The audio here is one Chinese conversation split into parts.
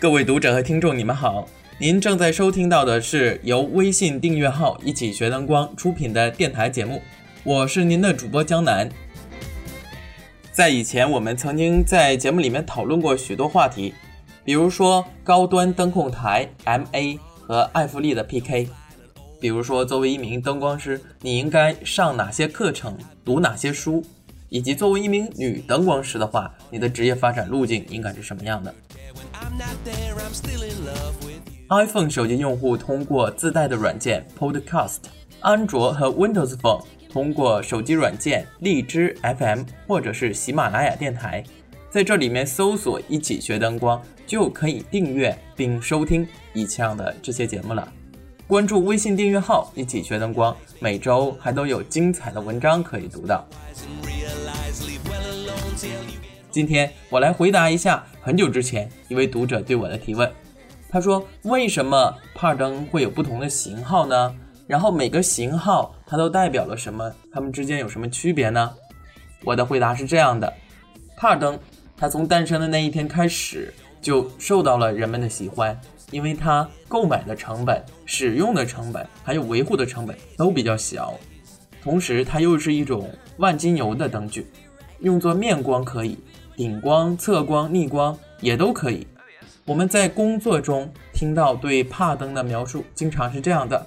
各位读者和听众，你们好，您正在收听到的是由微信订阅号“一起学灯光”出品的电台节目，我是您的主播江南。在以前，我们曾经在节目里面讨论过许多话题，比如说高端灯控台 MA 和艾弗利的 PK，比如说作为一名灯光师，你应该上哪些课程，读哪些书，以及作为一名女灯光师的话，你的职业发展路径应该是什么样的。iPhone 手机用户通过自带的软件 Podcast，安卓和 Windows Phone。通过手机软件荔枝 FM 或者是喜马拉雅电台，在这里面搜索“一起学灯光”，就可以订阅并收听以上的这些节目了。关注微信订阅号“一起学灯光”，每周还都有精彩的文章可以读到。今天我来回答一下很久之前一位读者对我的提问，他说：“为什么帕灯会有不同的型号呢？”然后每个型号它都代表了什么？它们之间有什么区别呢？我的回答是这样的：帕灯它从诞生的那一天开始就受到了人们的喜欢，因为它购买的成本、使用的成本还有维护的成本都比较小，同时它又是一种万金油的灯具，用作面光可以，顶光、侧光、逆光也都可以。我们在工作中听到对帕灯的描述，经常是这样的。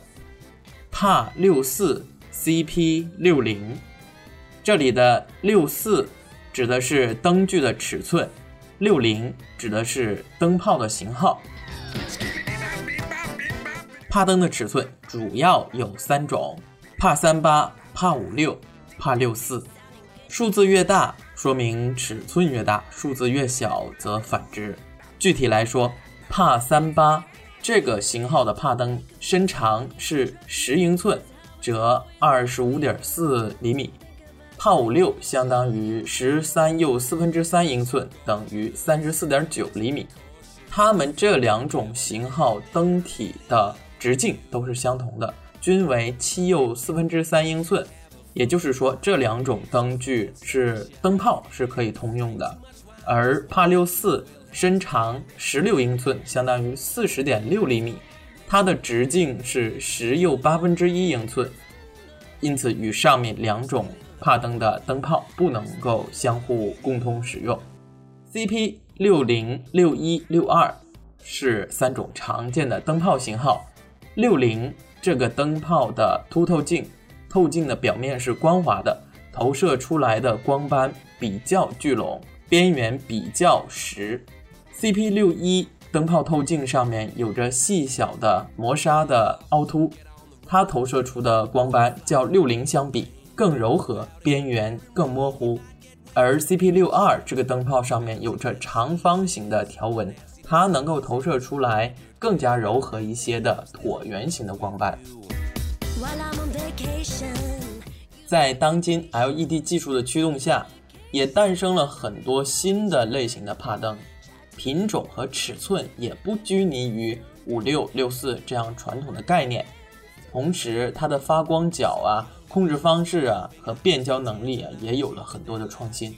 帕六四 CP 六零，这里的六四指的是灯具的尺寸，六零指的是灯泡的型号。帕灯的尺寸主要有三种：帕三八、帕五六、帕六四。数字越大，说明尺寸越大；数字越小，则反之。具体来说，帕三八。这个型号的帕灯身长是十英寸，折二十五点四厘米。帕五六相当于十三又四分之三英寸，等于三十四点九厘米。它们这两种型号灯体的直径都是相同的，均为七又四分之三英寸。也就是说，这两种灯具是灯泡是可以通用的。而帕六四。身长十六英寸，相当于四十点六厘米，它的直径是十又八分之一英寸，因此与上面两种帕灯的灯泡不能够相互共通使用。CP 六零、六一、六二是三种常见的灯泡型号。六零这个灯泡的凸透镜，透镜的表面是光滑的，投射出来的光斑比较聚拢，边缘比较实。CP 六一灯泡透镜上面有着细小的磨砂的凹凸，它投射出的光斑较六零相比更柔和，边缘更模糊。而 CP 六二这个灯泡上面有着长方形的条纹，它能够投射出来更加柔和一些的椭圆形的光斑。在当今 LED 技术的驱动下，也诞生了很多新的类型的帕灯。品种和尺寸也不拘泥于五六六四这样传统的概念，同时它的发光角啊、控制方式啊和变焦能力啊也有了很多的创新。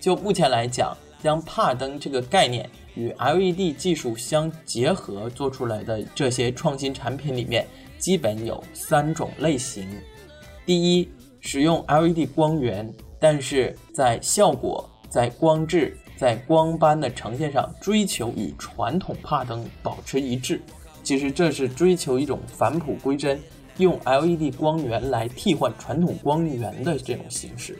就目前来讲，将帕灯这个概念与 LED 技术相结合做出来的这些创新产品里面，基本有三种类型。第一，使用 LED 光源，但是在效果、在光质。在光斑的呈现上追求与传统帕灯保持一致，其实这是追求一种返璞归真，用 LED 光源来替换传统光源的这种形式。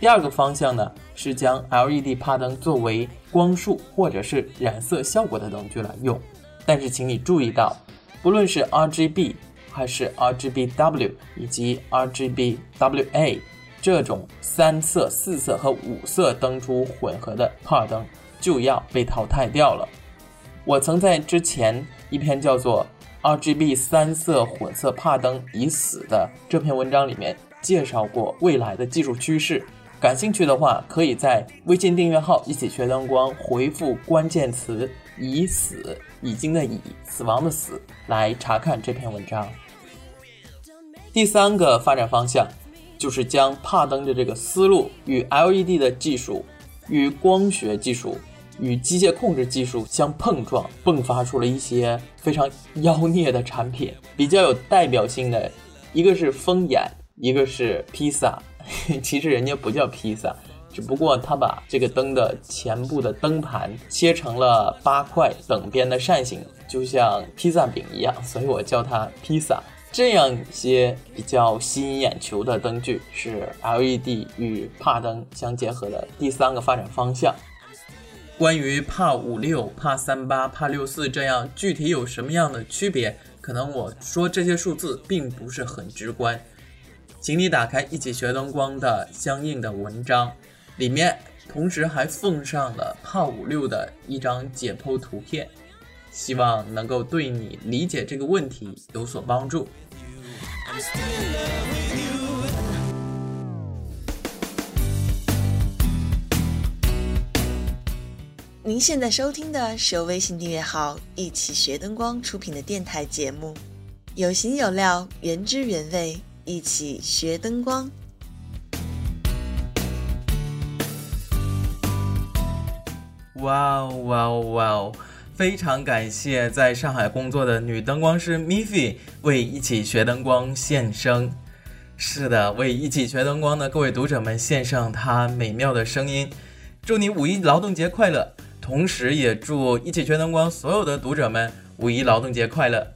第二个方向呢，是将 LED 帕灯作为光束或者是染色效果的灯具来用。但是请你注意到，不论是 RGB 还是 RGBW 以及 RGBWA。这种三色、四色和五色灯珠混合的帕灯就要被淘汰掉了。我曾在之前一篇叫做《RGB 三色混色帕灯已死》的这篇文章里面介绍过未来的技术趋势。感兴趣的话，可以在微信订阅号“一起学灯光”回复关键词“已死”，已经的已，死亡的死，来查看这篇文章。第三个发展方向。就是将帕灯的这个思路与 LED 的技术与光学技术与机械控制技术相碰撞，迸发出了一些非常妖孽的产品。比较有代表性的，一个是风眼，一个是披萨。其实人家不叫披萨，只不过他把这个灯的前部的灯盘切成了八块等边的扇形，就像披萨饼一样，所以我叫它披萨。这样一些比较吸引眼球的灯具是 LED 与帕灯相结合的第三个发展方向。关于帕五六、帕三八、帕六四这样具体有什么样的区别，可能我说这些数字并不是很直观，请你打开一起学灯光的相应的文章，里面同时还奉上了帕五六的一张解剖图片，希望能够对你理解这个问题有所帮助。您现在收听的是由微信订阅号“一起学灯光”出品的电台节目，有型有料，原汁原味，一起学灯光。哇哦哇哦哇哦！非常感谢在上海工作的女灯光师 Miffy 为一起学灯光献声。是的，为一起学灯光的各位读者们献上她美妙的声音。祝你五一劳动节快乐！同时也祝一起学灯光所有的读者们五一劳动节快乐。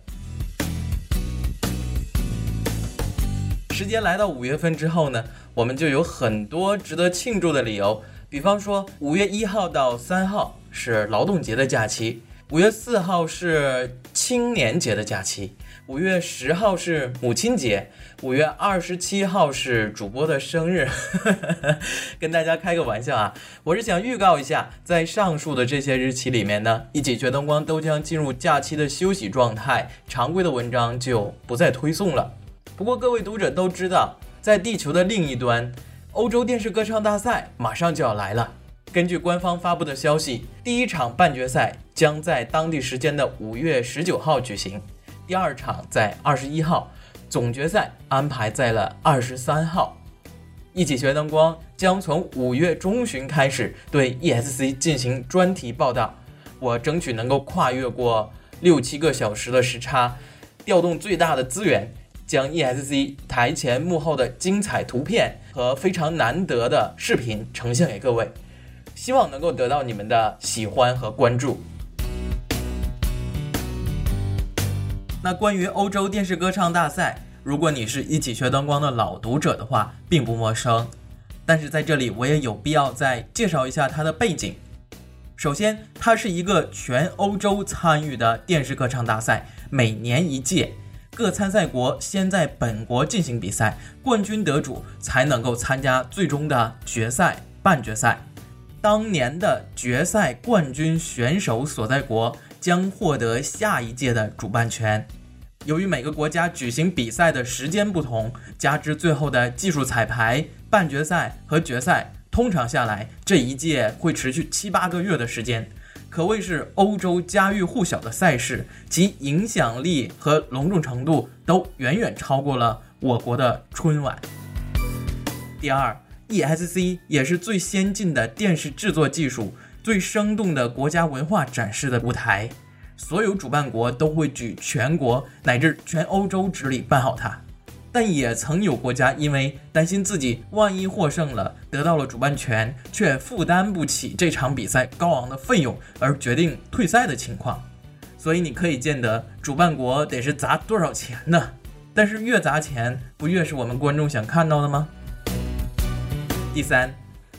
时间来到五月份之后呢，我们就有很多值得庆祝的理由。比方说，五月一号到三号是劳动节的假期。五月四号是青年节的假期，五月十号是母亲节，五月二十七号是主播的生日，跟大家开个玩笑啊！我是想预告一下，在上述的这些日期里面呢，一起学灯光都将进入假期的休息状态，常规的文章就不再推送了。不过各位读者都知道，在地球的另一端，欧洲电视歌唱大赛马上就要来了。根据官方发布的消息，第一场半决赛将在当地时间的五月十九号举行，第二场在二十一号，总决赛安排在了二十三号。一起学灯光将从五月中旬开始对 ESC 进行专题报道，我争取能够跨越过六七个小时的时差，调动最大的资源，将 ESC 台前幕后的精彩图片和非常难得的视频呈现给各位。希望能够得到你们的喜欢和关注。那关于欧洲电视歌唱大赛，如果你是一起学灯光的老读者的话，并不陌生。但是在这里，我也有必要再介绍一下它的背景。首先，它是一个全欧洲参与的电视歌唱大赛，每年一届，各参赛国先在本国进行比赛，冠军得主才能够参加最终的决赛、半决赛。当年的决赛冠军选手所在国将获得下一届的主办权。由于每个国家举行比赛的时间不同，加之最后的技术彩排、半决赛和决赛，通常下来这一届会持续七八个月的时间，可谓是欧洲家喻户晓的赛事，其影响力和隆重程度都远远超过了我国的春晚。第二。ESC 也是最先进的电视制作技术、最生动的国家文化展示的舞台。所有主办国都会举全国乃至全欧洲之力办好它，但也曾有国家因为担心自己万一获胜了，得到了主办权，却负担不起这场比赛高昂的费用而决定退赛的情况。所以你可以见得，主办国得是砸多少钱呢？但是越砸钱，不越是我们观众想看到的吗？第三，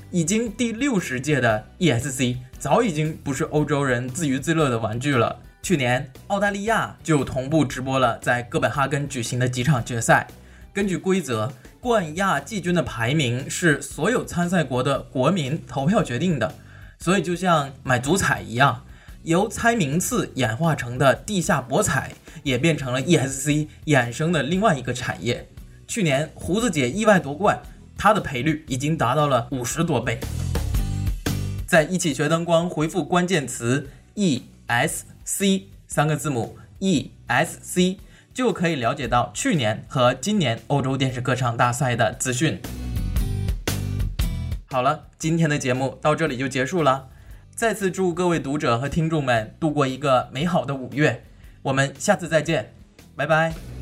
已经第六十届的 ESC 早已经不是欧洲人自娱自乐的玩具了。去年，澳大利亚就同步直播了在哥本哈根举行的几场决赛。根据规则，冠亚季军的排名是所有参赛国的国民投票决定的，所以就像买足彩一样，由猜名次演化成的地下博彩也变成了 ESC 衍生的另外一个产业。去年，胡子姐意外夺冠。她的赔率已经达到了五十多倍。在一起学灯光回复关键词 E S C 三个字母 E S C，就可以了解到去年和今年欧洲电视歌唱大赛的资讯。好了，今天的节目到这里就结束了。再次祝各位读者和听众们度过一个美好的五月，我们下次再见，拜拜。